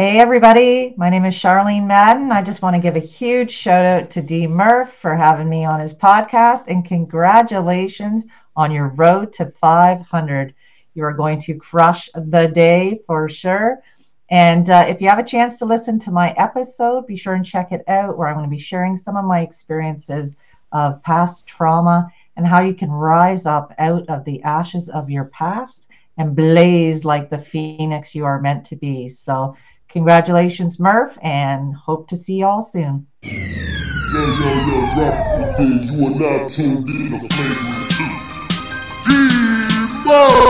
Hey, everybody. My name is Charlene Madden. I just want to give a huge shout out to D. Murph for having me on his podcast and congratulations on your road to 500. You are going to crush the day for sure. And uh, if you have a chance to listen to my episode, be sure and check it out, where I'm going to be sharing some of my experiences of past trauma and how you can rise up out of the ashes of your past and blaze like the phoenix you are meant to be. So, congratulations, Murph, and hope to see y'all soon. Yo, yo, yo, drop it You are now tuned in to Flavor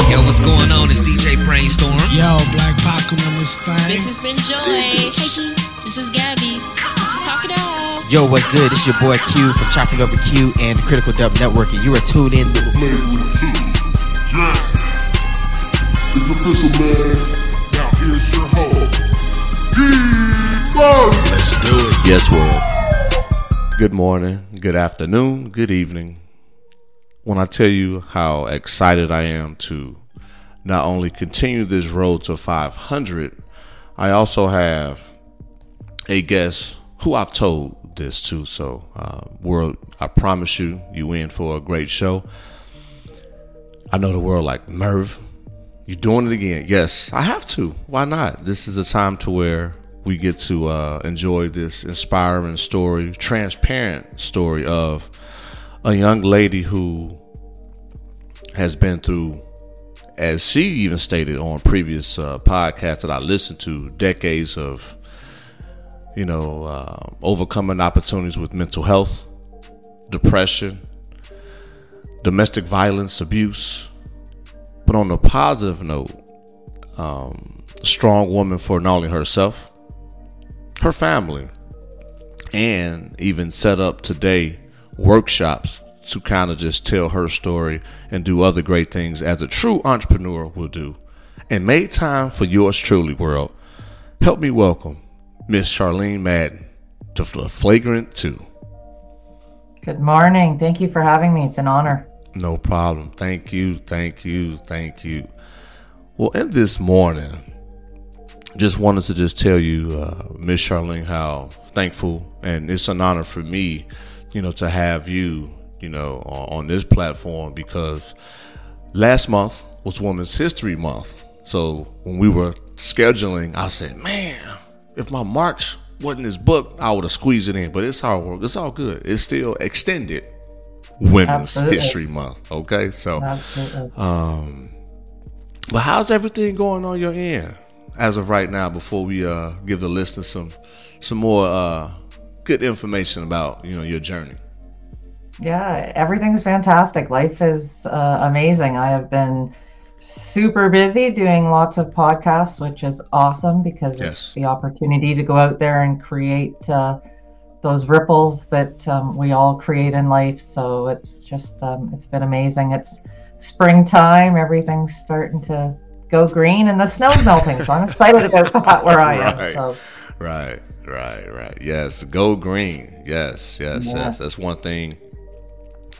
Yo, what's going on? It's DJ Brainstorm. Yo, Black Pac on this thing. This has been Joy. Hey, this is Gabby. This is Talk It Out. Yo, what's good? It's your boy Q from Chopping Over Q and the Critical Dub Network, and you are tuned in to Flavor Yeah. It's official, man. Now here's your host, Let's do it. Guess what? Good morning, good afternoon, good evening when I tell you how excited I am to not only continue this road to 500, I also have a guest who I've told this to. So, uh, world, I promise you, you in for a great show. I know the world like Merv. You doing it again? Yes, I have to. Why not? This is a time to where we get to uh, enjoy this inspiring story, transparent story of a young lady who has been through, as she even stated on previous uh, podcasts that I listened to, decades of, you know, uh, overcoming opportunities with mental health, depression, domestic violence, abuse. But on a positive note, um, strong woman for not only herself, her family, and even set up today workshops to kind of just tell her story and do other great things as a true entrepreneur will do. And made time for yours truly, world. Help me welcome Miss Charlene Madden to The Flagrant 2. Good morning. Thank you for having me. It's an honor. No problem. Thank you. Thank you. Thank you. Well, in this morning, just wanted to just tell you, uh, Miss Charlene, how thankful and it's an honor for me, you know, to have you you know, on, on this platform because last month was Women's History Month. So when we were scheduling, I said, man, if my March wasn't this book, I would have squeezed it in. But it's all work. It's all good. It's still extended Women's Absolutely. History Month. Okay, so, Absolutely. um, but how's everything going on your end as of right now? Before we uh give the listeners some some more uh good information about you know your journey. Yeah, everything's fantastic. Life is uh, amazing. I have been super busy doing lots of podcasts, which is awesome because yes. it's the opportunity to go out there and create uh, those ripples that um, we all create in life. So it's just, um, it's been amazing. It's springtime, everything's starting to go green and the snow's melting. So I'm excited about that where I am. Right. So. Right, right, right. Yes, go green. Yes, yes, yes. yes. That's one thing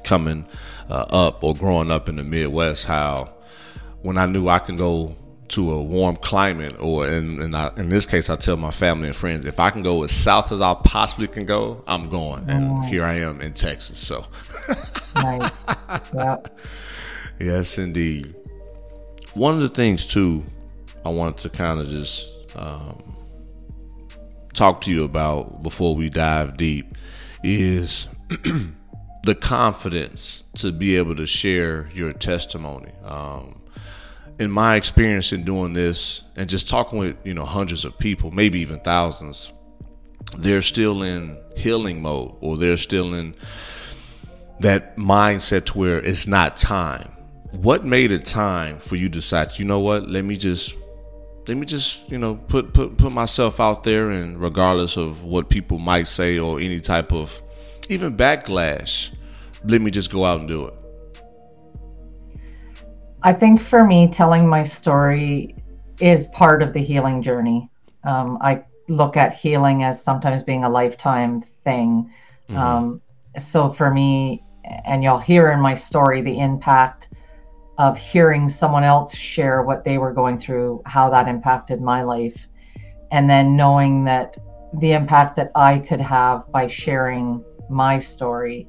coming uh, up or growing up in the Midwest, how when I knew I can go to a warm climate, or in in, I, in, this case, I tell my family and friends, if I can go as south as I possibly can go, I'm going. And here I am in Texas. So nice. Yep. Yes, indeed. One of the things too, I wanted to kind of just um, talk to you about before we dive deep is the confidence to be able to share your testimony. Um, in my experience in doing this and just talking with you know hundreds of people, maybe even thousands, they're still in healing mode or they're still in that mindset to where it's not time. What made it time for you to decide, you know what, let me just let me just, you know, put put put myself out there and regardless of what people might say or any type of even backlash, let me just go out and do it? I think for me, telling my story is part of the healing journey. Um, I look at healing as sometimes being a lifetime thing. Mm-hmm. Um, so for me, and you'll hear in my story the impact of hearing someone else share what they were going through, how that impacted my life. and then knowing that the impact that I could have by sharing my story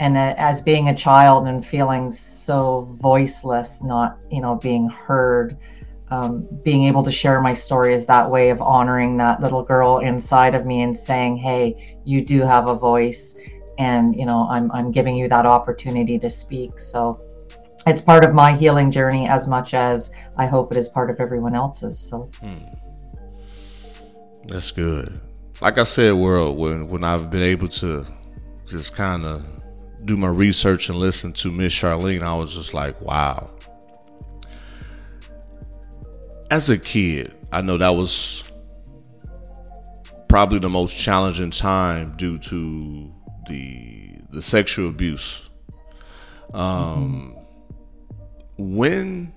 and as being a child and feeling so voiceless not you know being heard um, being able to share my story is that way of honoring that little girl inside of me and saying hey you do have a voice and you know i'm, I'm giving you that opportunity to speak. So it's part of my healing journey as much as i hope it is part of everyone else's so. Hmm. that's good. Like i said world when when i've been able to just kind of do my research and listen to Miss Charlene, I was just like, wow. As a kid, I know that was probably the most challenging time due to the the sexual abuse. Um, when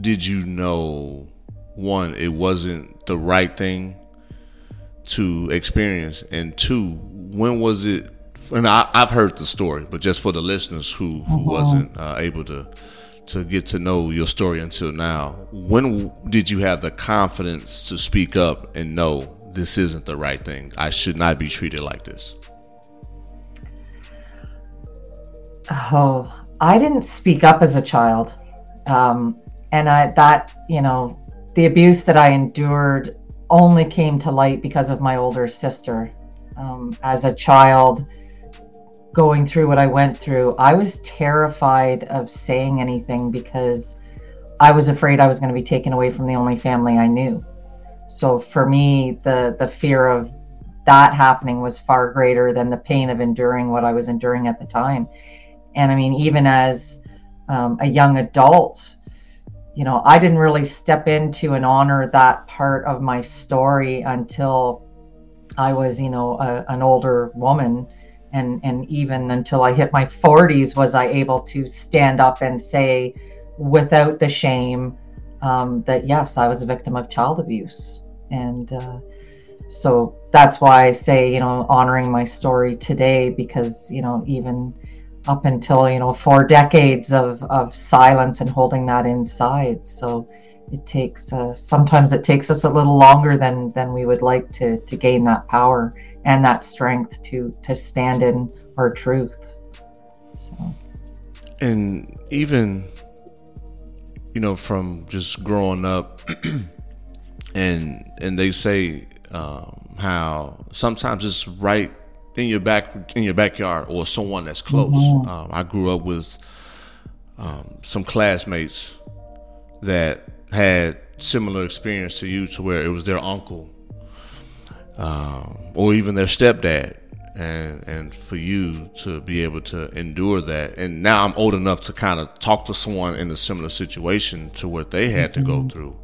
did you know one it wasn't the right thing to experience, and two, when was it and I, have heard the story, but just for the listeners who, who mm-hmm. wasn't uh, able to to get to know your story until now, when did you have the confidence to speak up and know this isn't the right thing? I should not be treated like this. Oh, I didn't speak up as a child, um, and I that you know the abuse that I endured only came to light because of my older sister. Um, as a child, going through what I went through, I was terrified of saying anything because I was afraid I was going to be taken away from the only family I knew. So for me, the the fear of that happening was far greater than the pain of enduring what I was enduring at the time. And I mean, even as um, a young adult, you know, I didn't really step into and honor that part of my story until I was, you know, a, an older woman and and even until I hit my 40s was I able to stand up and say without the shame um, that yes I was a victim of child abuse. And uh, so that's why I say you know honoring my story today because you know even up until you know four decades of of silence and holding that inside. So it takes uh, sometimes it takes us a little longer than than we would like to to gain that power and that strength to to stand in our truth. So. And even you know from just growing up and and they say um, how sometimes it's right in your back in your backyard or someone that's close. Mm-hmm. um, i grew up with um, some classmates that had similar experience to you to where it was their uncle um, or even their stepdad and and for you to be able to endure that and now i'm old enough to kind of talk to someone in a similar situation to what they had mm-hmm. to go mm-hmm. through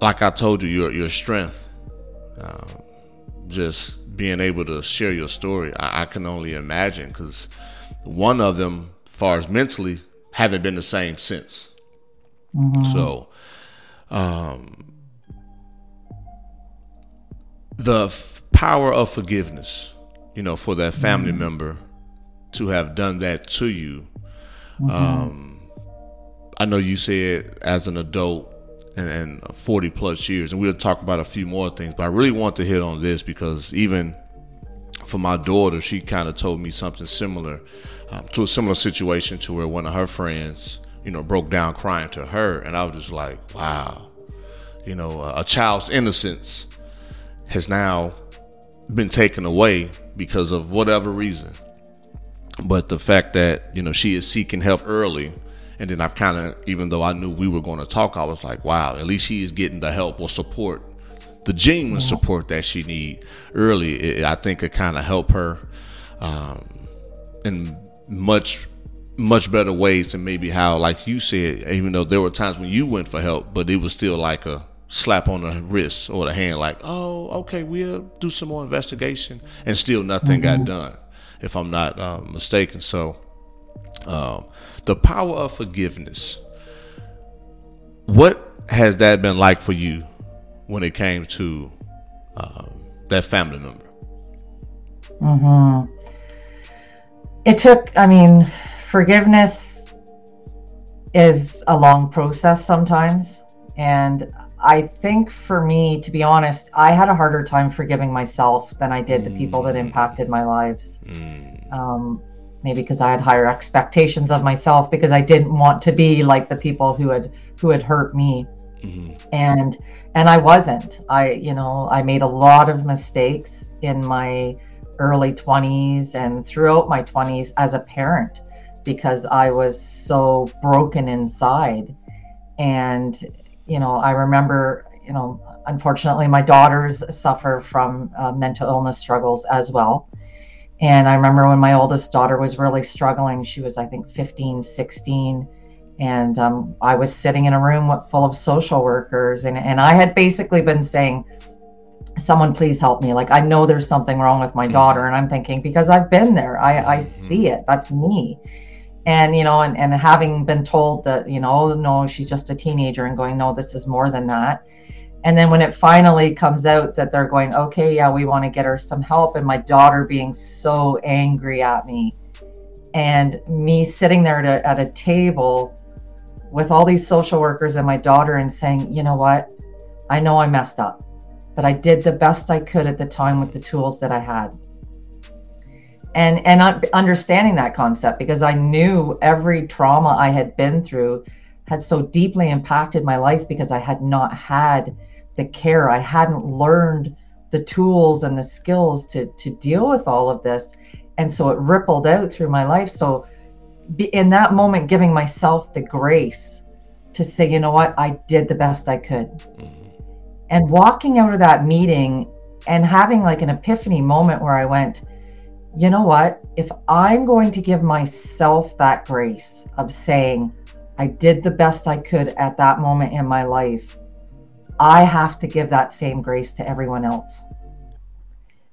like i told you your your strength uh, just being able to share your story i, I can only imagine because one of them as far as mentally haven't been the same since mm-hmm. so um the f- power of forgiveness, you know, for that family mm-hmm. member to have done that to you. Mm-hmm. Um, I know you said as an adult and, and 40 plus years, and we'll talk about a few more things, but I really want to hit on this because even for my daughter, she kind of told me something similar um, to a similar situation to where one of her friends, you know, broke down crying to her, and I was just like, wow, you know, a child's innocence has now been taken away because of whatever reason. But the fact that, you know, she is seeking help early, and then I've kind of, even though I knew we were going to talk, I was like, wow, at least she is getting the help or support, the genuine support that she need early. It, I think it kind of help her um, in much much better ways than maybe how, like you said, even though there were times when you went for help, but it was still like a slap on the wrist or the hand, like, oh, okay, we'll do some more investigation, and still nothing mm-hmm. got done, if I'm not um, mistaken. So, um, the power of forgiveness. What has that been like for you when it came to um, that family member? hmm It took, I mean, forgiveness is a long process sometimes. And I think for me, to be honest, I had a harder time forgiving myself than I did the people that mm. impacted my lives. Mm. Um, maybe because I had higher expectations of myself because I didn't want to be like the people who had who had hurt me, mm-hmm. and and I wasn't. I you know I made a lot of mistakes in my early 20s and throughout my 20s as a parent because I was so broken inside. And you know i remember you know unfortunately my daughters suffer from uh, mental illness struggles as well. And i remember when my oldest daughter was really struggling she was i think 15 16 and um, i was sitting in a room full of social workers and, and i had basically been saying someone please help me like i know there's something wrong with my daughter and i'm thinking because i've been there. I, I see it. That's me and you know and, and having been told that you know oh, no she's just a teenager and going no this is more than that. And then when it finally comes out that they're going okay yeah we want to get her some help and my daughter being so angry at me and me sitting there at a table with all these social workers and my daughter and saying you know what? I know i messed up but i did the best i could at the time with the tools that i had and and understanding that concept because I knew every trauma I had been through had so deeply impacted my life because I had not had the care. I hadn't learned the tools and the skills to to deal with all of this. And so it rippled out through my life. So be, in that moment giving myself the grace to say you know what? I did the best I could. Mm-hmm. And walking out of that meeting and having like an epiphany moment where I went you know what? If I'm going to give myself that grace of saying, I did the best I could at that moment in my life, I have to give that same grace to everyone else.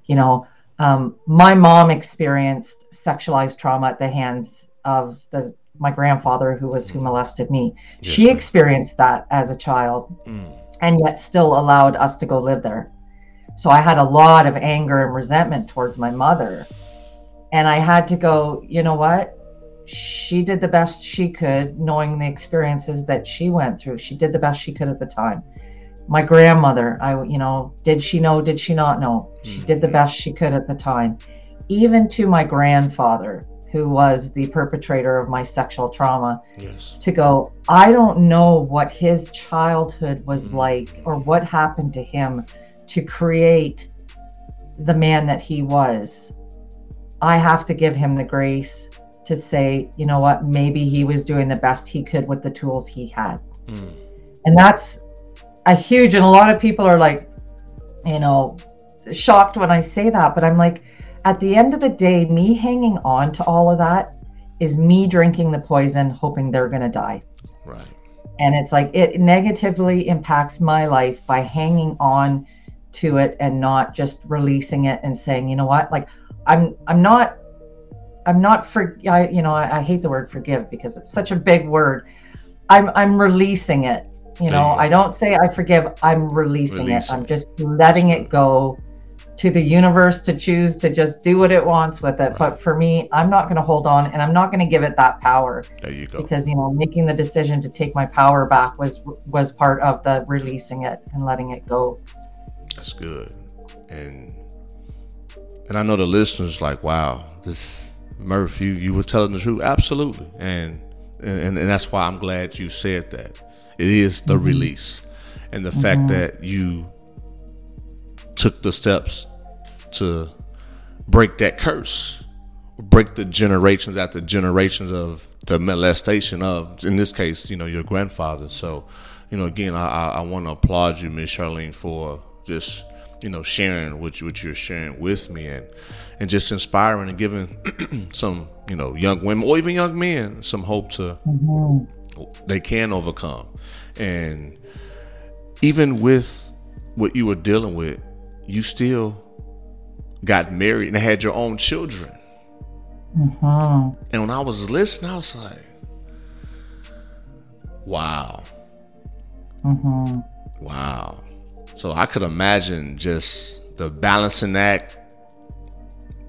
You know, um, my mom experienced sexualized trauma at the hands of the, my grandfather, who was who molested me. Yes, she experienced that as a child, and yet still allowed us to go live there. So I had a lot of anger and resentment towards my mother. And I had to go, you know what? She did the best she could, knowing the experiences that she went through. She did the best she could at the time. My grandmother, I, you know, did she know? Did she not know? She mm. did the best she could at the time. Even to my grandfather, who was the perpetrator of my sexual trauma, Yes. to go, I don't know what his childhood was mm. like or what happened to him to create the man that he was. I have to give him the grace to say, you know what, maybe he was doing the best he could with the tools he had. Hmm. And that's a huge, and a lot of people are like, you know, shocked when I say that, but I'm like, at the end of the day, me hanging on to all of that is me drinking the poison, hoping they're going to die Right. and it's like it negatively impacts my life by hanging on to it and not just releasing it and saying you know what like i'm i'm not i'm not for I, you know I, I hate the word forgive because it's such a big word. I'm i'm releasing it you know? you i don't say i forgive i'm releasing, Releasing it. i'm just letting it go to the universe to choose to just do what it wants with it. But for me i'm not going to hold on and i'm not going to give it that power There you go. because you know making the decision to take my power back was was part of the releasing it and letting it go. That's good. And and I know the listeners like, wow, this Murph, you, you were telling the truth. Absolutely. And and, and that's why I'm glad you said that. It is the mm-hmm. release. And the fact mm-hmm. that you took the steps to break that curse. Break the generations after generations of the molestation of, in this case, you know, your grandfather. So, you know, again, I, I, I want to applaud you, Miss Charlene, for just, you know, sharing what, you, what you're sharing with me and, and just inspiring and giving some, you know, young women or even young men some hope to, mm-hmm. they can overcome. And even with what you were dealing with, you still got married and had your own children. Mm-hmm. And when I was listening, I was like, wow. Mm-hmm. Wow. So I could imagine just the balancing act,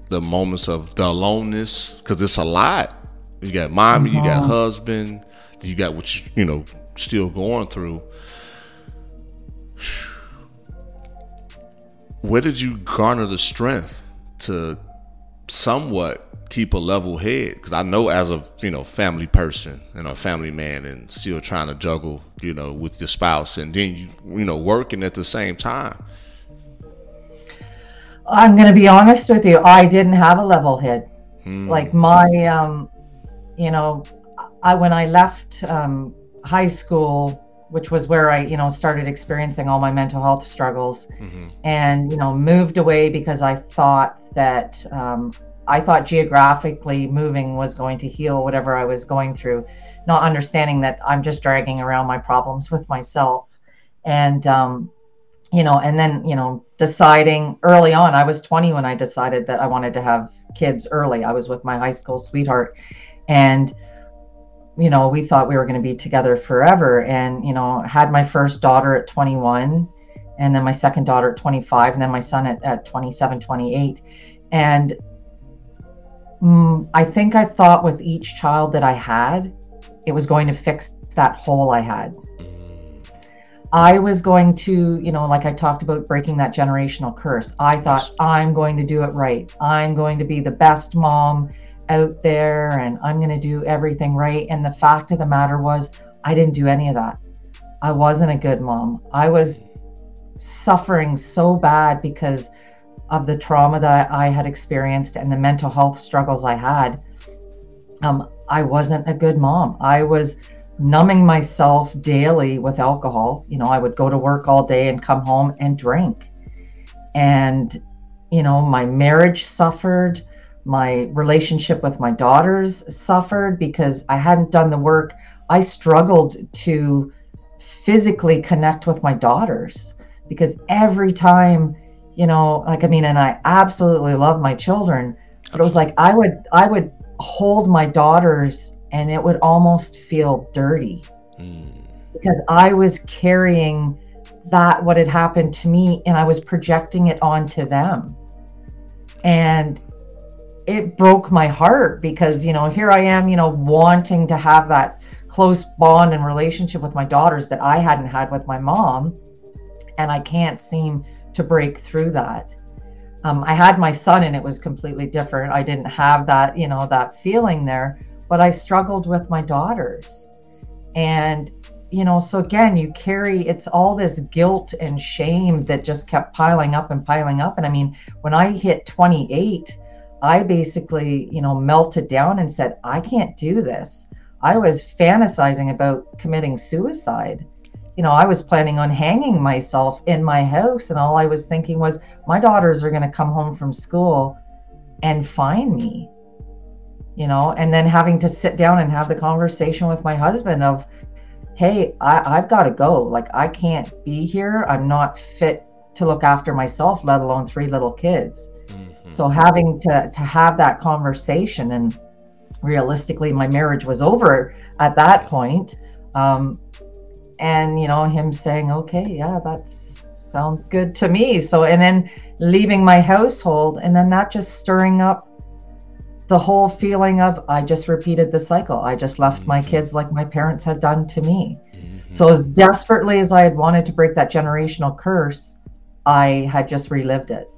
the moments of the aloneness, because it's a lot. You got mommy, you got uh-huh. husband, you got what you, you know still going through. where did you garner the strength to somewhat keep a level head? Because I know as a you know family person and a family man, and still trying to juggle you know with your spouse, and then you you know working at the same time. I'm going to be honest with you. I didn't have a level head. Like my, um, you know, I when I left um, high school, which was where I, you know, started experiencing all my mental health struggles, and you know, moved away because I thought that um, I thought geographically moving was going to heal whatever I was going through, not understanding that I'm just dragging around my problems with myself, and um, you know, and then, you know, deciding early on, I was 20 when I decided that I wanted to have kids early. I was with my high school sweetheart and you know, we thought we were going to be together forever and, you know, had my first daughter at 21 and then my second daughter at 25 and then my son at, at 27, 28. And mm, I think I thought with each child that I had, it was going to fix that hole I had. I was going to, you know, like I talked about breaking that generational curse. I thought I'm going to do it right. I'm going to be the best mom out there and I'm going to do everything right. And the fact of the matter was, I didn't do any of that. I wasn't a good mom. I was suffering so bad because of the trauma that I had experienced and the mental health struggles I had. Um, I wasn't a good mom. I was numbing myself daily with alcohol. You know, I would go to work all day and come home and drink. And, you know, my marriage suffered. My relationship with my daughters suffered because I hadn't done the work. I struggled to physically connect with my daughters because every time, you know, like, I mean, and I absolutely love my children, but it was like I would, I would hold my daughters and it would almost feel dirty hmm. because I was carrying that what had happened to me and I was projecting it onto them. And it broke my heart because, you know, here I am, you know, wanting to have that close bond and relationship with my daughters that I hadn't had with my mom. And I can't seem to break through that. Um, I had my son and it was completely different. I didn't have that, you know, that feeling there but I struggled with my daughters. And, you know, so again, you carry it's all this guilt and shame that just kept piling up and piling up. And I mean, when I hit 28, I basically, you know, melted down and said, I can't do this. I was fantasizing about committing suicide. You know, I was planning on hanging myself in my house, and all I was thinking was, my daughters are going to come home from school and find me you know? And then having to sit down and have the conversation with my husband of hey I, i've got to go. Like i can't be here. I'm not fit to look after myself let alone three little kids. So having to to have that conversation and realistically my marriage was over at that point um and you know him saying okay yeah that sounds good to me so and then leaving my household and then that just stirring up the whole feeling of I just repeated the cycle. I just left my mm-hmm. kids like my parents had done to me. Mm-hmm. So as desperately as I had wanted to break that generational curse, I had just relived it.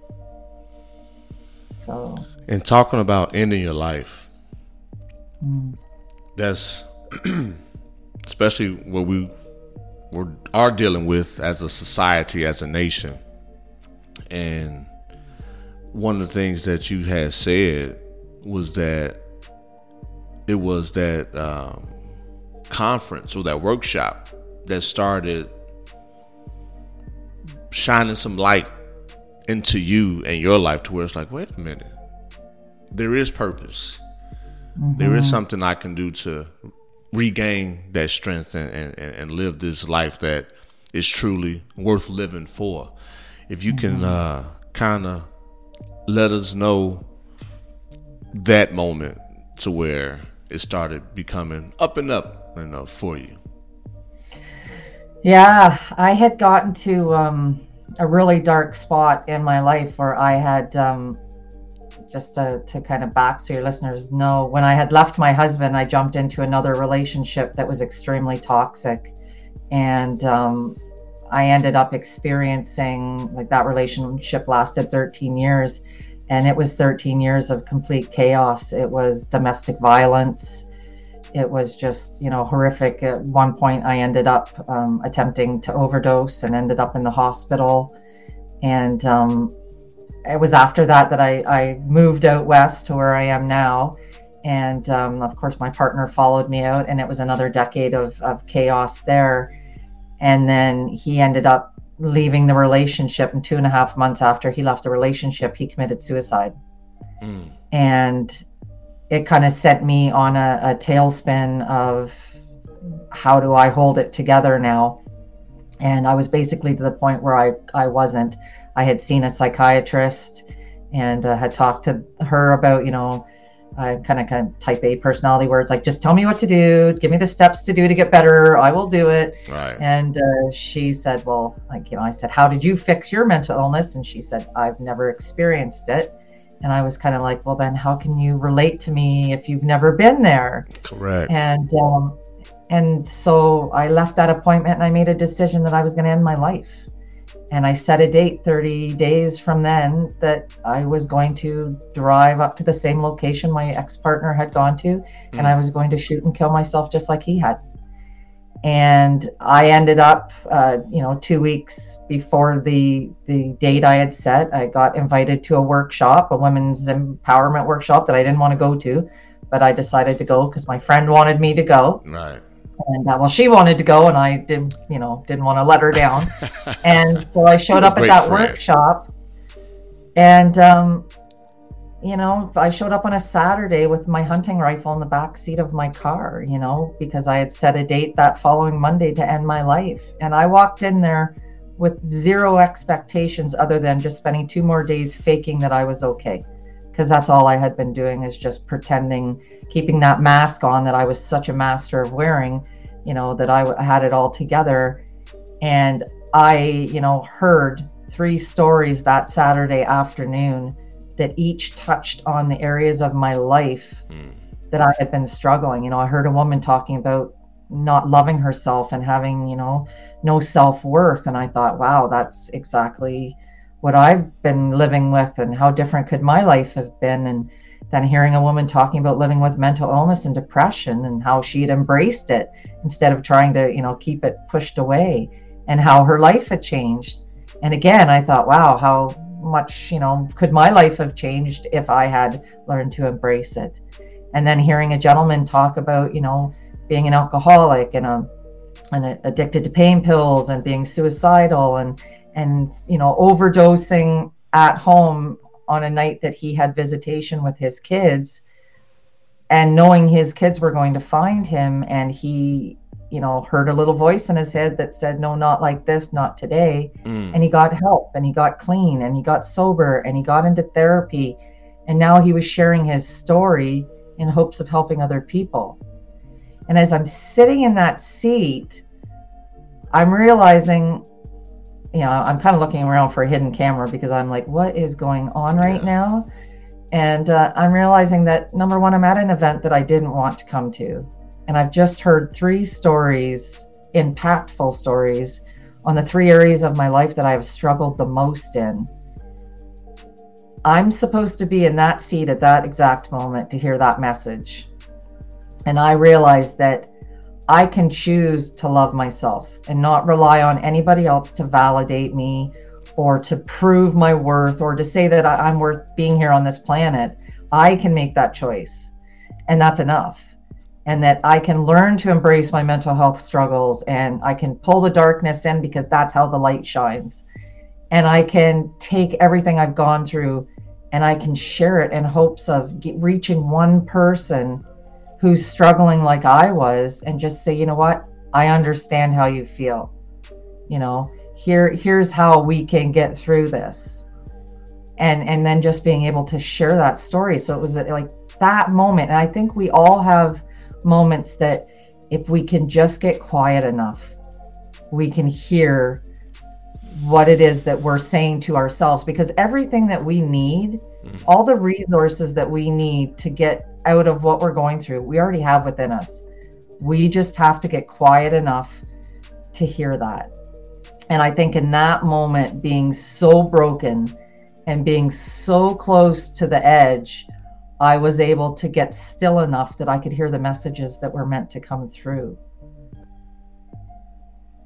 So And talking about ending your life, mm. that's especially what we we're, are dealing with as a society, as a nation. And one of the things that you had said was that it was that um, conference or that workshop that started shining some light into you and your life to where it's like, wait a minute, there is purpose. There is something I can do to regain that strength and, and, and live this life that is truly worth living for. If you can uh, kind of let us know that moment to where it started becoming up and up know, for you. Yeah, I had gotten to um, a really dark spot in my life where I had, um, just to, to kind of back so your listeners know, when I had left my husband, I jumped into another relationship that was extremely toxic. And um, I ended up experiencing like that relationship lasted 13 years and it was 13 years of complete chaos. It was domestic violence. It was just, you know, horrific. At one point, I ended up um, attempting to overdose and ended up in the hospital. And um, it was after that that I, I moved out west to where I am now. And um, of course, my partner followed me out, and it was another decade of, of chaos there. And then he ended up leaving the relationship and two and a half months after he left the relationship he committed suicide mm. and it kind of set me on a, a tailspin of how do i hold it together now and i was basically to the point where i i wasn't i had seen a psychiatrist and uh, had talked to her about you know I kind of kind of type A personality where it's like, just tell me what to do, give me the steps to do to get better, I will do it. Right. And uh, she said, well, like you know, I said, how did you fix your mental illness? And she said, I've never experienced it. And I was kind of like, well, then how can you relate to me if you've never been there? Correct. And um, and so I left that appointment and I made a decision that I was going to end my life and I set a date 30 days from then that I was going to drive up to the same location my ex partner had gone to, mm. and I was going to shoot and kill myself just like he had. And I ended up, uh, you know, two weeks before the the date I had set, I got invited to a workshop, a women's empowerment workshop that I didn't want to go to, but I decided to go because my friend wanted me to go. Right and uh, well she wanted to go and i didn't, you know didn't want to let her down. And so i showed up at that friend. workshop and um, you know i showed up on a saturday with my hunting rifle in the back seat of my car you know because i had set a date that following monday to end my life. And i walked in there with zero expectations other than just spending two more days faking that i was okay because that's all I had been doing is just pretending, keeping that mask on that I was such a master of wearing, you know, that I had it all together. And I, you know, heard three stories that Saturday afternoon that each touched on the areas of my life mm. that I had been struggling. You know, I heard a woman talking about not loving herself and having, you know, no self worth. And I thought, wow, that's exactly what I've been living with and how different could my life have been and then hearing a woman talking about living with mental illness and depression and how she'd embraced it instead of trying to you know keep it pushed away and how her life had changed. And again i thought wow how much you know could my life have changed if i had learned to embrace it? And then hearing a gentleman talk about you know being an alcoholic and a and addicted to pain pills and being suicidal and and you know overdosing at home on a night that he had visitation with his kids and knowing his kids were going to find him and he you know heard a little voice in his head that said no not like this not today. Mm. and he got help and he got clean and he got sober and he got into therapy. And now he was sharing his story in hopes of helping other people. And as i'm sitting in that seat i'm realizing you know, I'm kind of looking around for a hidden camera because I'm like, what is going on right yeah. now? And uh, I'm realizing that number one, I'm at an event that I didn't want to come to. And I've just heard three stories, impactful stories, on the three areas of my life that I have struggled the most in. I'm supposed to be in that seat at that exact moment to hear that message. And I realized that I can choose to love myself and not rely on anybody else to validate me or to prove my worth or to say that I'm worth being here on this planet. I can make that choice, and that's enough. And that I can learn to embrace my mental health struggles and I can pull the darkness in because that's how the light shines. And I can take everything I've gone through and I can share it in hopes of reaching one person who's struggling like I was and just say, you know what? I understand how you feel. You know, here here's how we can get through this. And and then just being able to share that story. So it was like that moment. And I think we all have moments that if we can just get quiet enough, we can hear what it is that we're saying to ourselves because everything that we need, mm. all the resources that we need to get out of what we're going through, we already have within us. We just have to get quiet enough to hear that. And I think in that moment, being so broken and being so close to the edge, I was able to get still enough that I could hear the messages that were meant to come through.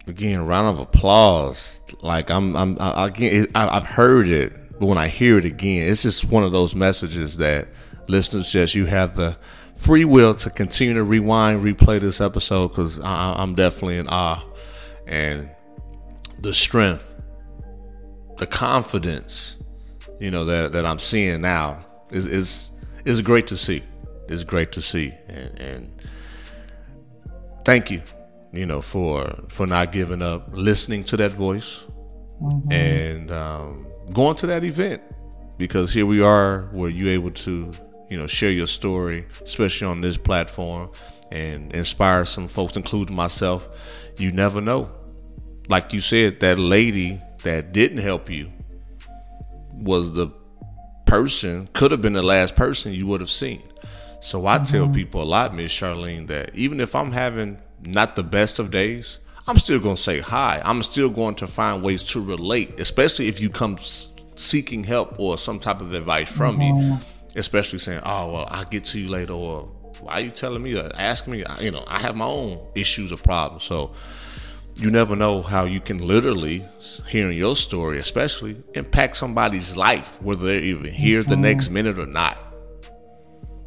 Again, round of applause. Like I'm, I'm, I, again, I, I've heard it, but when I hear it again, it's just one of those messages that listeners just you have the free will to continue to rewind, replay this episode because I'm definitely in awe and the strength, the confidence, you know that that I'm seeing now is is is great to see. It's great to see, and, and thank you, you know, for for not giving up, listening to that voice, mm-hmm. and um, going to that event because here we are, where you able to you know, share your story, especially on this platform, and inspire some folks, including myself. You never know. Like you said, that lady that didn't help you was the person, could have been the last person you would have seen. So I mm-hmm. tell people a lot, Miss Charlene, that even if I'm having not the best of days, I'm still going to say hi. I'm still going to find ways to relate, especially if you come seeking help or some type of advice from mm-hmm. me especially saying, "Oh, well, I'll get to you later," or "Why are you telling me? That? Ask me." You know, I have my own issues or problems, so you never know how you can literally hearing your story, especially impact somebody's life, whether they're even here the mm-hmm. next minute or not.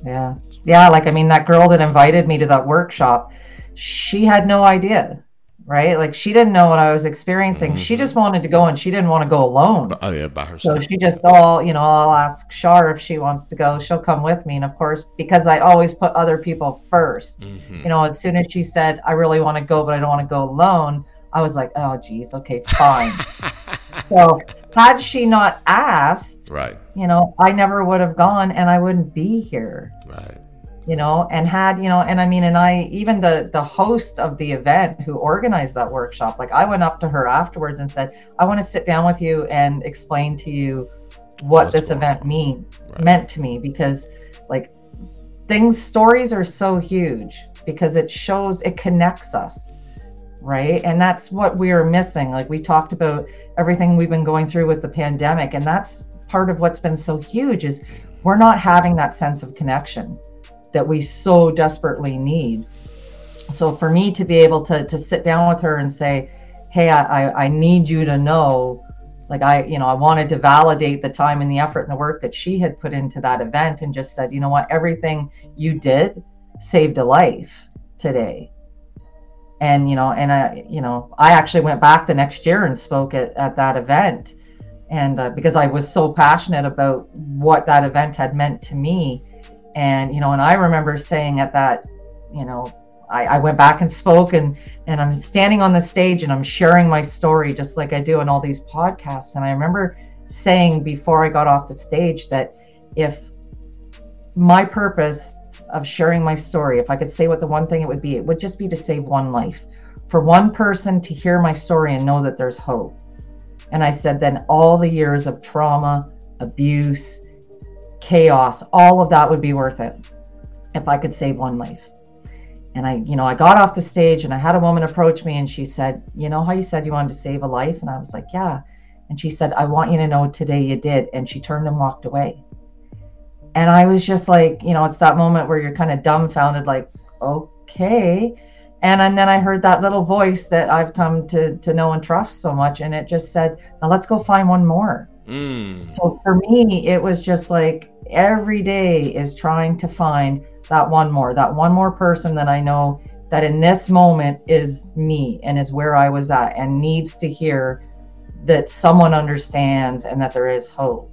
Yeah, yeah. Like I mean, that girl that invited me to that workshop, she had no idea right? Like she didn't know what I was experiencing. Mm-hmm. She just wanted to go and she didn't want to go alone. Oh yeah, by herself. So she just all, you know, I'll ask Shar if she wants to go. She'll come with me. And of course, because I always put other people 1st mm-hmm. you know, as soon as she said, I really want to go, but I don't want to go alone, I was like, oh geez, okay, fine. so had she not asked, right, you know, I never would have gone and I wouldn't be here. Right you know and had you know and i mean and i even the the host of the event who organized that workshop like i went up to her afterwards and said i want to sit down with you and explain to you what That's this event mean right. meant to me because like things stories are so huge because it shows it connects us right? And that's what we are missing like we talked about everything we've been going through with the pandemic and that's part of what's been so huge is we're not having that sense of connection that we so desperately need. So for me to be able to to sit down with her and say, "Hey, I I need you to know." Like I, you know, I wanted to validate the time and the effort and the work that she had put into that event, and just said, you know what, everything you did saved a life today and you know and i you know i actually went back the next year and spoke at, at that event and uh, because i was so passionate about what that event had meant to me and you know and i remember saying at that you know I, I, went back and spoke and and i'm standing on the stage and i'm sharing my story just like i do in all these podcasts. And i remember saying before i got off the stage that if my purpose of sharing my story if i could say what the one thing it would be it would just be to save one life. For one person to hear my story and know that there's hope. And i said then all the years of trauma abuse chaos, all of that would be worth it if I could save one life. And I, you know, I got off the stage and I had a woman approach me and she said, You know how you said you wanted to save a life? And I was like, Yeah. And she said, I want you to know today you did. And she turned and walked away. And I was just like, you know, it's that moment where you're kind of dumbfounded, like, okay. And, and then I heard that little voice that I've come to, to know and trust so much. And it just said, Now let's go find one more. Mm. So for me, it was just like every day is trying to find that one more, that one more person that I know that in this moment is me and is where I was at and needs to hear that someone understands and that there is hope.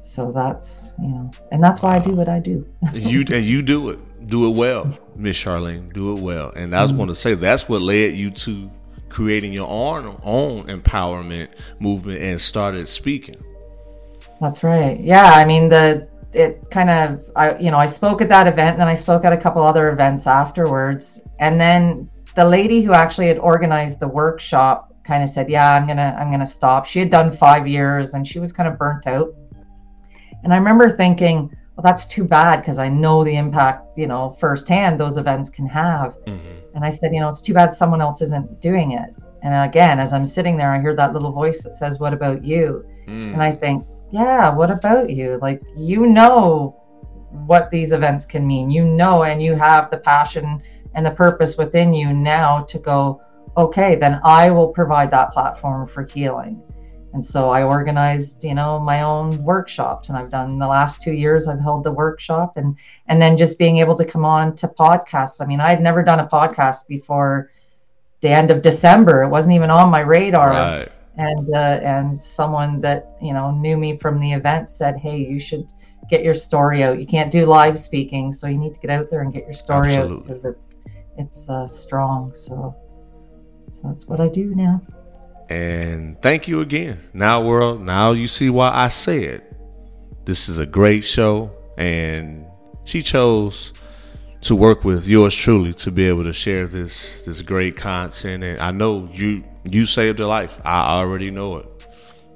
So that's you know, and that's why I do what I do. you and you do it, do it well, Miss Charlene, do it well. And I was mm-hmm. going to say that's what led you to creating your own own empowerment movement and started speaking. That's right. Yeah, I mean the it kind of I you know I spoke at that event and then I spoke at a couple other events afterwards and then the lady who actually had organized the workshop kind of said, "Yeah, I'm to I'm to stop." She had done 5 years and she was kind of burnt out. And I remember thinking, well, that's too bad because I know the impact, you know, firsthand those events can have. Mm-hmm. And I said, you know, it's too bad someone else isn't doing it. And again, as I'm sitting there, I hear that little voice that says, What about you? Mm. And I think, Yeah, what about you? Like, you know what these events can mean. You know, and you have the passion and the purpose within you now to go, Okay, then I will provide that platform for healing. And so I organized, you know, my own workshops, and I've done the last two years. I've held the workshop, and and then just being able to come on to podcasts. I mean, I had never done a podcast before the end of December. It wasn't even on my radar. Right. And uh, and someone that you know knew me from the event said, "Hey, you should get your story out. You can't do live speaking, so you need to get out there and get your story out because it's it's uh, strong." So so that's what I do now. And thank you again. Now, world, now you see why I said this is a great show. And she chose to work with yours truly to be able to share this this great content. And I know you you saved a life. I already know it.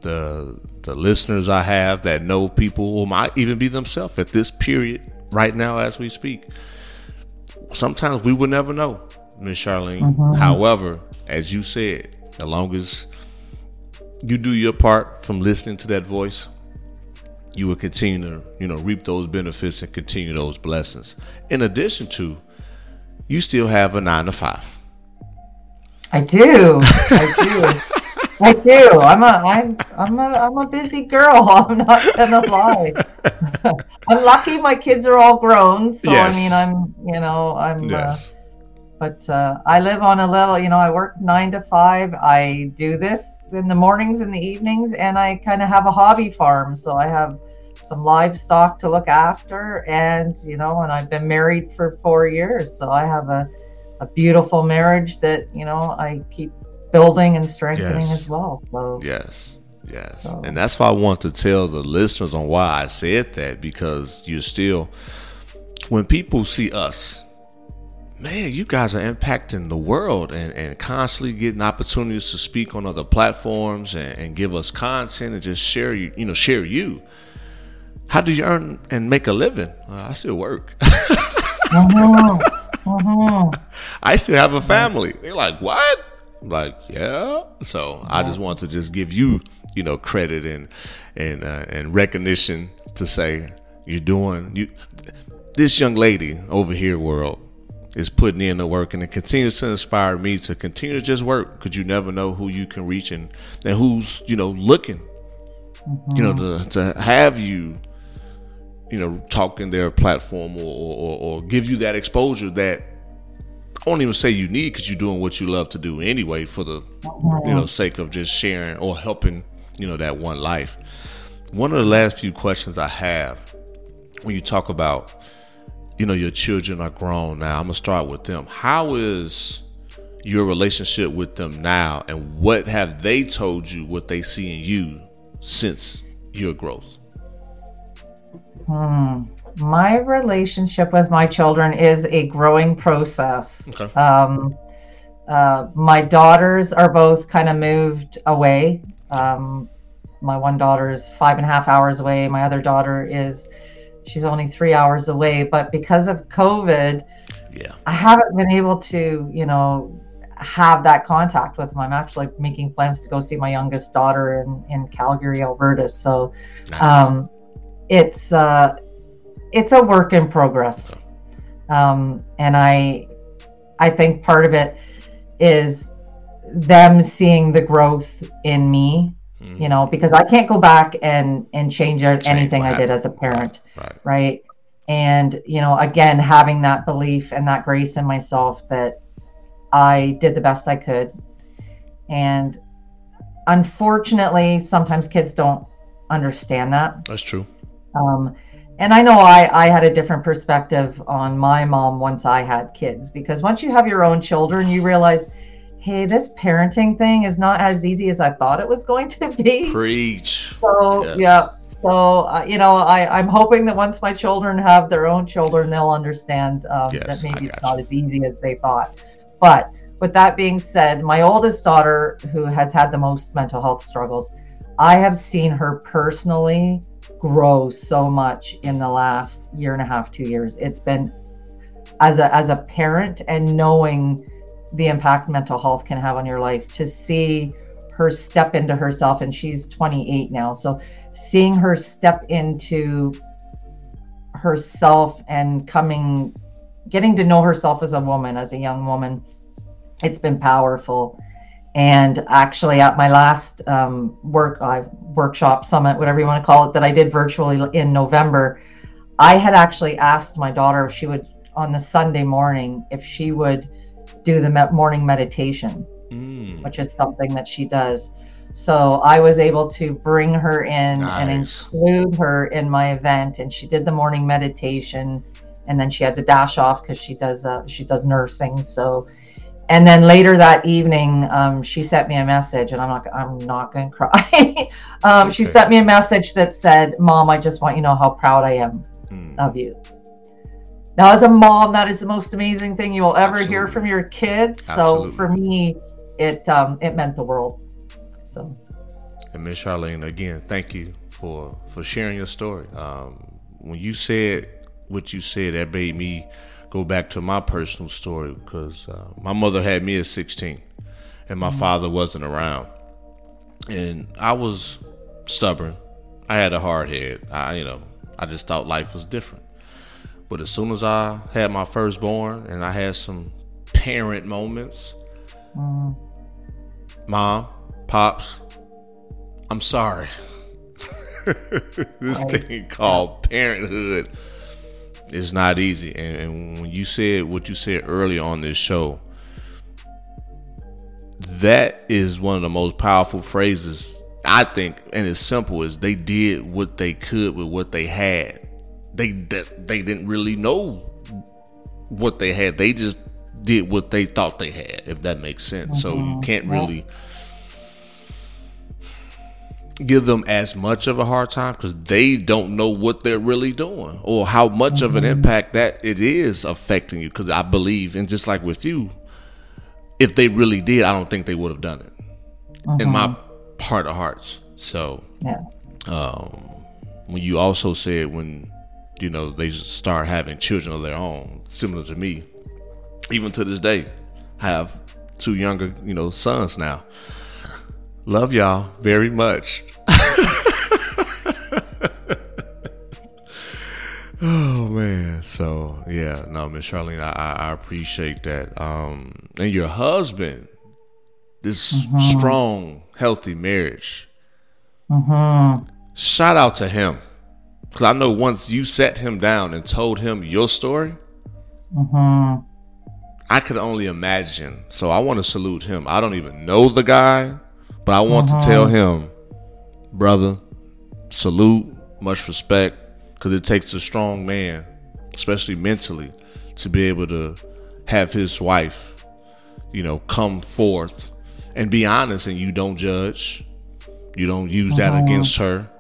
The the listeners I have that know people who might even be themselves at this period right now as we speak. Sometimes we will never know, Miss Charlene. Mm-hmm. However, as you said, as long as you do your part from listening to that voice, you will continue to, you know, reap those benefits and continue those blessings. In addition to, you still have a nine to five. I do. I do. I do. I'm a I'm I'm a I'm a busy girl. I'm not gonna lie. I'm lucky my kids are all grown, so Yes. I mean I'm you know I'm uh, Yes. But uh, I live on a little you know I work nine to five. I do this in the mornings and the evenings, and I kind of have a hobby farm, so I have some livestock to look after, and you know, and I've been married for four years, so I have a a beautiful marriage that you know I keep building and strengthening Yes. as well. So Yes. Yes. So- And that's why I want to tell the listeners on why I said that because you're still when people see us, man, you guys are impacting the world and, and constantly getting opportunities to speak on other platforms and, and give us content and just share you you know, share you. How do you earn and make a living? Uh, I still work. I still have a family. They're like, what? I'm like, yeah. So I just want to just give you, you know, credit and and uh, and recognition to say you're doing you. This young lady over here, world, is putting in the work and it continues to inspire me to continue to just work because you never know who you can reach and and who's you know looking, you know, to to have you you know, talk in their platform or, or, or give you that exposure that I won't even say you need because you're doing what you love to do anyway for the you know sake of just sharing or helping you know that one life. One of the last few questions I have when you talk about you know your children are grown now, I'm gonna start with them. How is your relationship with them now, and what have they told you what they see in you since your growth? hmm. my relationship with my children is a growing process. Okay. Um, uh, my daughters are both kind of moved away. Um, my one daughter is five and a half hours away. My other daughter is, she's only three hours away. But because of COVID, Yeah. I haven't been able to, you know, have that contact with them. I'm actually making plans to go see my youngest daughter in, in Calgary, Alberta. So, Nice. um, it's uh, it's a work in progress, um, and I I think part of it is them seeing the growth in me. You know, because I can't go back and and change anything I did as a parent right. right? And you know again having that belief and that grace in myself that i did the best i could. And unfortunately sometimes kids don't understand that. That's true. um, and i know I, I had a different perspective on my mom once i had kids because once you have your own children you realize hey this parenting thing is not as easy as i thought it was going to be Preach. so Yes. yeah, so uh, you know, I I'm hoping that once my children have their own children, they'll understand um, Yes, that maybe it's not you. as easy as they thought. But with that being said, my oldest daughter, who has had the most mental health struggles, I have seen her personally grow so much in the last year and a half, two years. It's been as a as a parent and knowing the impact mental health can have on your life to see her step into herself and she's 28 now. So seeing her step into herself and coming getting to know herself as a woman as a young woman it's been powerful. And actually at my last um, work uh, workshop summit whatever you want to call it that i did virtually in november i had actually asked my daughter if she would on the sunday morning if she would do the me- morning meditation Mm. which is something that she does. So i was able to bring her in and include her in my event and she did the morning meditation and then she had to dash off because she does uh, she does nursing so. And then later that evening um, she sent me a message and i'm not i'm not going to cry. Um, she sent me a message that said mom i just want you to know how proud i am Mm. of you now as a mom that is the most amazing thing you will ever hear from your kids so for me it um, it meant the world so And Miss Charlene, again, thank you for for sharing your story. Um, when you said what you said, that made me go back to my personal story because uh, my mother had me at 16, and my father wasn't around, and I was stubborn. I had a hard head. I, you know, I just thought life was different. But as soon as I had my firstborn, and I had some parent moments, mom, pops, I'm sorry. this thing called parenthood is not easy. And, and when you said what you said earlier on this show, that is one of the most powerful phrases I think, and it's simple as they did what they could with what they had. They they didn't really know what they had. They just did what they thought they had, if that makes sense. So you mm-hmm. can't really give them as much of a hard time because they don't know what they're really doing or how much of an mm-hmm. impact that it is affecting you. Because I believe, and just like with you, if they really did, I don't think they would have done it. In my mm-hmm. part of hearts. So yeah um, when you also said when you know they start having children of their own, similar to me, even to this day, I have two younger you know sons now. Love y'all very much. oh man, so yeah, no, Miss Charlene, I, I, appreciate that. Um, and your husband, this strong, healthy marriage. Shout out to him, because I know once you sat him down and told him your story, mm-hmm. I could only imagine. So I want to salute him. I don't even know the guy, but I want to mm-hmm. tell him, brother, salute, much respect, because it takes a strong man, especially mentally, to be able to have his wife, you know, come forth and be honest and you don't judge. You don't use that mm-hmm. against her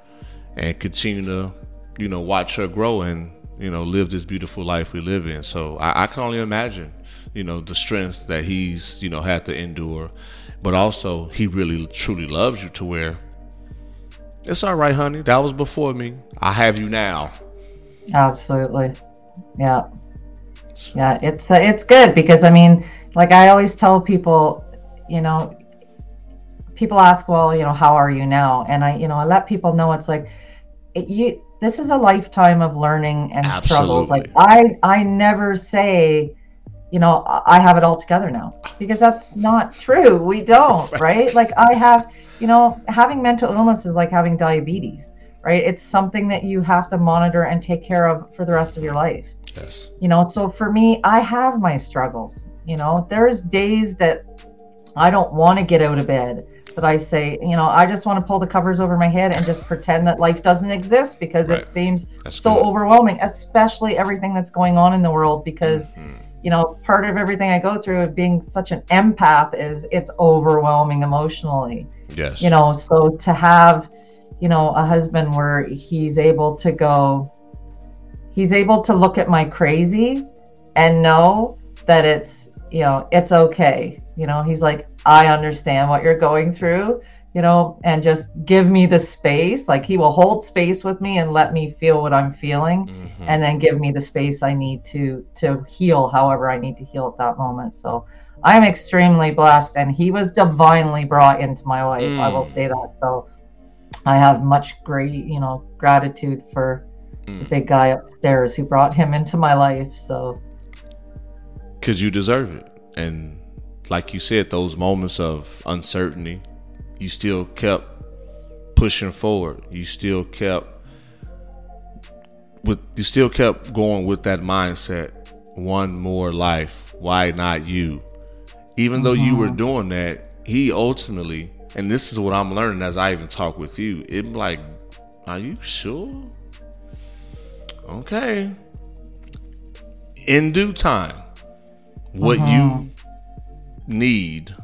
and continue to, you know, watch her grow and, you know, live this beautiful life we live in. So I, I can only imagine, you know, the strength that he's, you know, had to endure. But also he really truly loves you to where it's all right, honey. That was before me. I have you now. Absolutely. Yeah. Yeah, it's uh, it's good because I mean, like I always tell people, you know, people ask, well, you know, how are you now? And I, you know, I let people know it's like it, you this is a lifetime of learning and struggles. Like I I never say, you know, I have it all together now because that's not true. We don't, right? Like I have, you know, having mental illness is like having diabetes, right? It's something that you have to monitor and take care of for the rest of your life Yes. you know so for me i have my struggles you know there's days that i don't want to get out of bed that i say you know i just want to pull the covers over my head and just pretend that life doesn't exist because Right. it seems That's so good. overwhelming especially everything that's going on in the world because Mm-hmm. you know part of everything i go through of being such an empath is it's overwhelming emotionally Yes. you know so to have you know a husband where he's able to go he's able to look at my crazy and know that it's you know it's okay you know he's like i understand what you're going through you know and just give me the space like he will hold space with me and let me feel what i'm feeling and then give me the space i need to to heal however i need to heal at that moment so I am extremely blessed, and he was divinely brought into my life. Mm. I will say that. So I have much great, you know, gratitude for mm. the big guy upstairs who brought him into my life. So, because you deserve it, and like you said, those moments of uncertainty, you still kept pushing forward. You still kept with you still kept going with that mindset. One more life. Why not you? Even mm-hmm. though you were mm-hmm. doing that, he ultimately, and this is what I'm learning as I even talk with you. It like, are you sure? Okay. In due time, what mm-hmm. you need,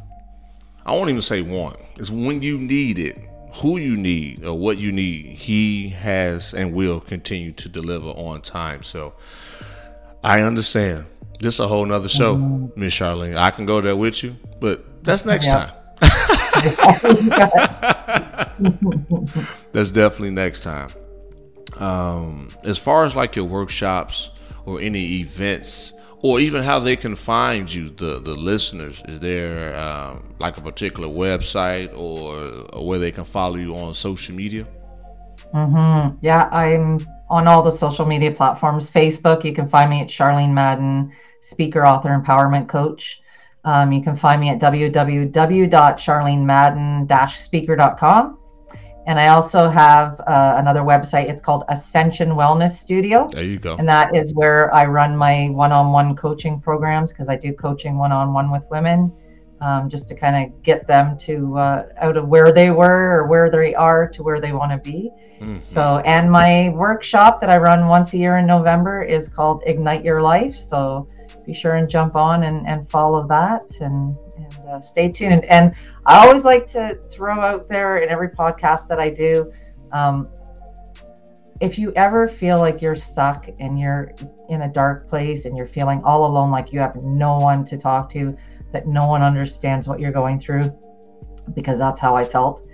I won't even say want, it's when you need it who you need or what you need, he has and will continue to deliver on time. So I understand. This is a whole nother show. Miss mm-hmm. Charlene. I can go there with you, but that's next time. that's definitely next time. Um, as far as like your workshops or any events or even how they can find you, the the listeners. Is there um, like a particular website or, or, where they can follow you on social media? Mm-hmm. Yeah, I'm on all the social media platforms. Facebook, you can find me at Charlene Madden, speaker, author, empowerment coach. Um, you can find me at www.charlenemadden-speaker.com. And I also have uh, another website. It's called Ascension Wellness Studio. There you go. And that is where I run my one on one coaching programs because I do coaching one on one with women um, just to kind of get them to uh, out of where they were or where they are to where they want to be. Mm-hmm. So, and my workshop that I run once a year in November is called Ignite Your Life. So be sure and jump on and, and follow that and, and uh, stay tuned. And I always like to throw out there in every podcast that I do. Um, if you ever feel like you're stuck and you're in a dark place and you're feeling all alone, like you have no one to talk to, that no one understands what you're going through, because that's how I felt.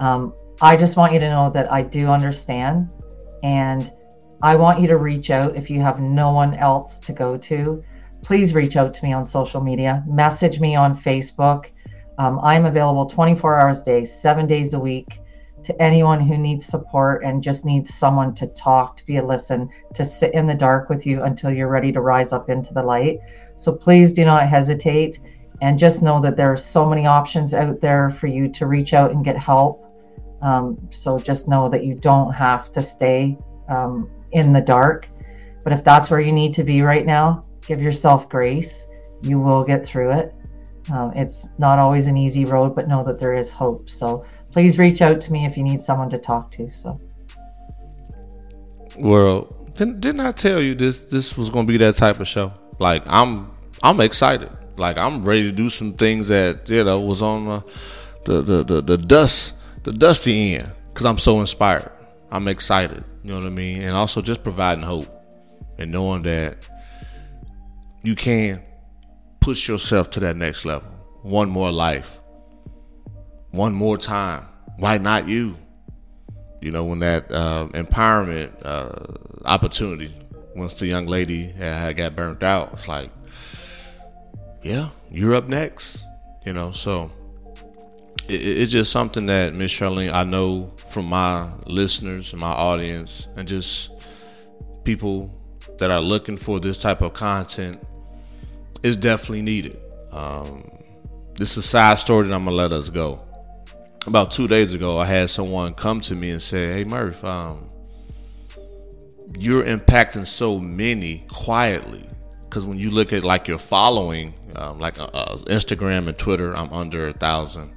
Um, I just want you to know that I do understand. And I want you to reach out if you have no one else to go to. Please reach out to me on social media, message me on Facebook um, I'm available 24 hours a day, seven days a week to anyone who needs support and just needs someone to talk, to be a listen, to sit in the dark with you until you're ready to rise up into the light. So please do not hesitate and just know that there are so many options out there for you to reach out and get help. Um, so just know that you don't have to stay um, in the dark. But if that's where you need to be right now, give yourself grace. You will get through it. Um, it's not always an easy road, but know that there is hope. So please reach out to me if you need someone to talk to. So. Well, didn't, didn't I tell you this this was going to be that type of show? Like I'm I'm excited. Like I'm ready to do some things that you know was on the the the, the, the dust the dusty end because I'm so inspired. I'm excited. You know what I mean? And also just providing hope and knowing that you can push yourself to that next level. One more life. One more time. Why not you? You know, when that uh, empowerment uh, opportunity, once the young lady had got burnt out, it's like, yeah, you're up next. You know, so it, it's just something that Miss Charlene, I know from my listeners and my audience, and just people that are looking for this type of content is definitely needed. Um, this is a side story that I'm gonna let us go. About two days ago, I had someone come to me and say, "Hey Murph, um, you're impacting so many quietly." Because when you look at like your following, um, like uh, uh, Instagram and Twitter, I'm under a thousand.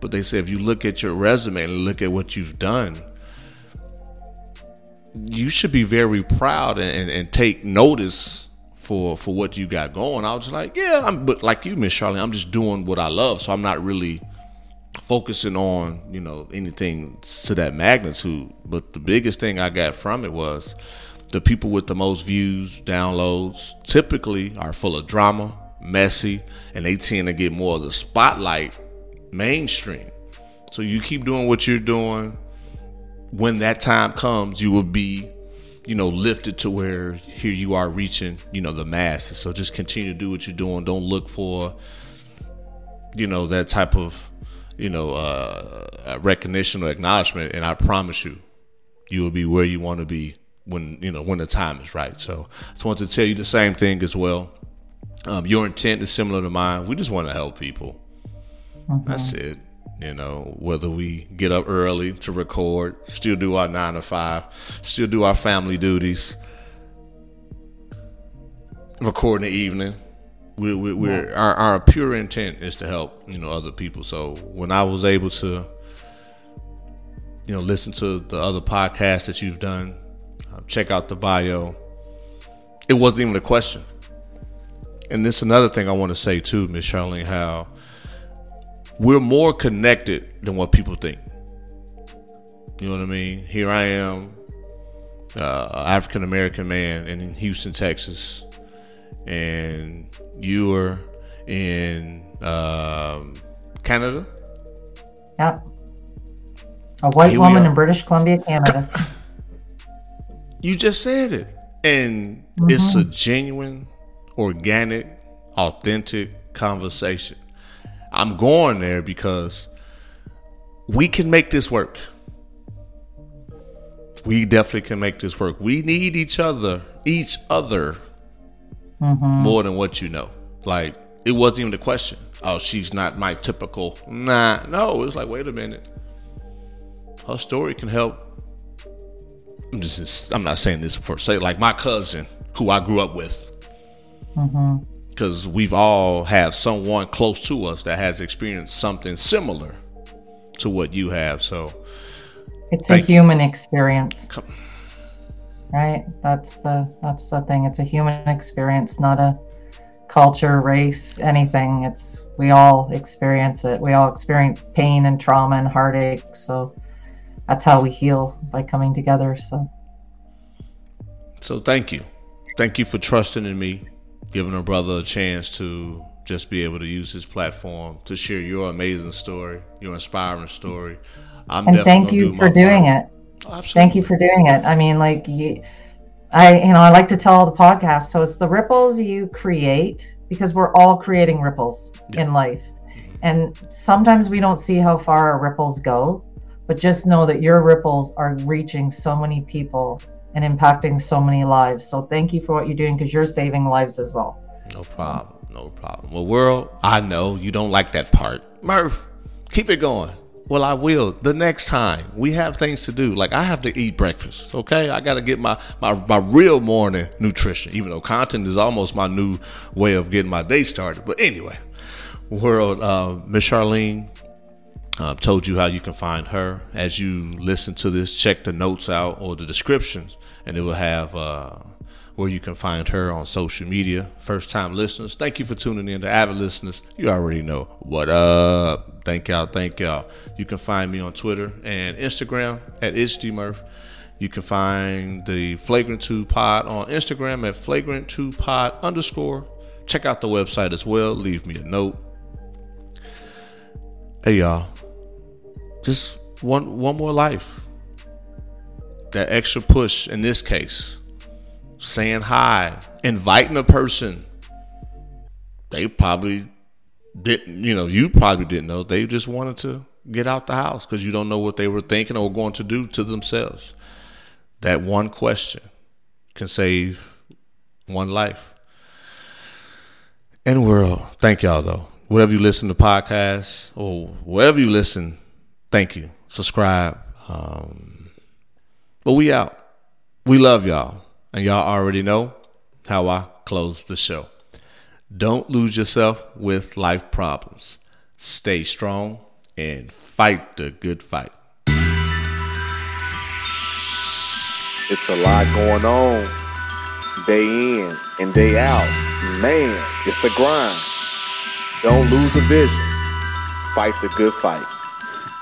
But they say if you look at your resume and look at what you've done, you should be very proud and, and, and take notice for for what you got going. I was like, yeah, I'm but like you, Miss Charlene, I'm just doing what I love, so I'm not really focusing on you know anything to that magnitude. But the biggest thing I got from it was the people with the most views, downloads, typically are full of drama, messy, and they tend to get more of the spotlight mainstream. So you keep doing what you're doing. When that time comes, you will be you know, lifted to where here you are reaching, you know, the masses. So just continue to do what you're doing. Don't look for, you know, that type of, you know, uh, recognition or acknowledgement. And I promise you, you will be where you want to be when, you know, when the time is right. So I just want to tell you the same thing as well. Um, your intent is similar to mine. We just want to help people. Mm-hmm. That's it. You know, whether we get up early to record, still do our nine to five, still do our family duties, record in the evening. We, we, we're our, our pure intent is to help you know other people. So when I was able to, you know, listen to the other podcasts that you've done, uh, check out the bio. It wasn't even a question. And this another thing I want to say too, Miss Charlene, how we're more connected than what people think. You know what I mean? Here I am, uh, African American man in Houston, Texas, and you are in um, Canada. Yep. A white woman in British Columbia, Canada. You just said it. And mm-hmm. it's a genuine, organic, authentic conversation. I'm going there because we can make this work. We definitely can make this work. We need each other, each other mm-hmm. more than what you know. Like it wasn't even a question. Oh, she's not my typical. Nah, no. It's like, wait a minute. Her story can help. I'm just. I'm not saying this for say like my cousin who I grew up with. Mm-hmm because we've all had someone close to us that has experienced something similar to what you have. So it's a human experience. Come. Right? That's the that's the thing. It's a human experience, not a culture, race, anything. It's we all experience it. We all experience pain and trauma and heartache. So that's how we heal by coming together. So So thank you. Thank you for trusting in me giving a brother a chance to just be able to use his platform to share your amazing story, your inspiring story. I'm and thank you do for doing part. it. Oh, thank you for doing it. I mean, like you, I, you know, I like to tell the podcast. So it's the ripples you create because we're all creating ripples yeah. in life. Mm-hmm. And sometimes we don't see how far our ripples go, but just know that your ripples are reaching so many people and impacting so many lives. So thank you for what you're doing because you're saving lives as well. No problem. No problem. Well, world, I know you don't like that part. Murph, keep it going. Well, I will. The next time we have things to do, like I have to eat breakfast. Okay, I got to get my, my my real morning nutrition. Even though content is almost my new way of getting my day started. But anyway, world, uh, Miss Charlene, uh, told you how you can find her as you listen to this. Check the notes out or the descriptions, and it will have uh, where you can find her on social media. First time listeners, thank you for tuning in. To avid listeners, you already know what up. Thank y'all. Thank y'all. You can find me on Twitter and Instagram at itchdmurph. You can find the Flagrant 2 Pod on Instagram at Flagrant2 Pod underscore. Check out the website as well. Leave me a note. Hey y'all, just one one more life. That extra push in this case, saying hi, inviting a person. They probably didn't, you know, you probably didn't know. They just wanted to get out the house because you don't know what they were thinking or going to do to themselves. That one question can save one life. And world, thank y'all though. Whatever you listen to podcasts or wherever you listen thank you. Subscribe. Um, but we out. We love y'all. And y'all already know how I close the show. Don't lose yourself with life problems. Stay strong and fight the good fight. It's a lot going on day in and day out. Man, it's a grind. Don't lose the vision. Fight the good fight.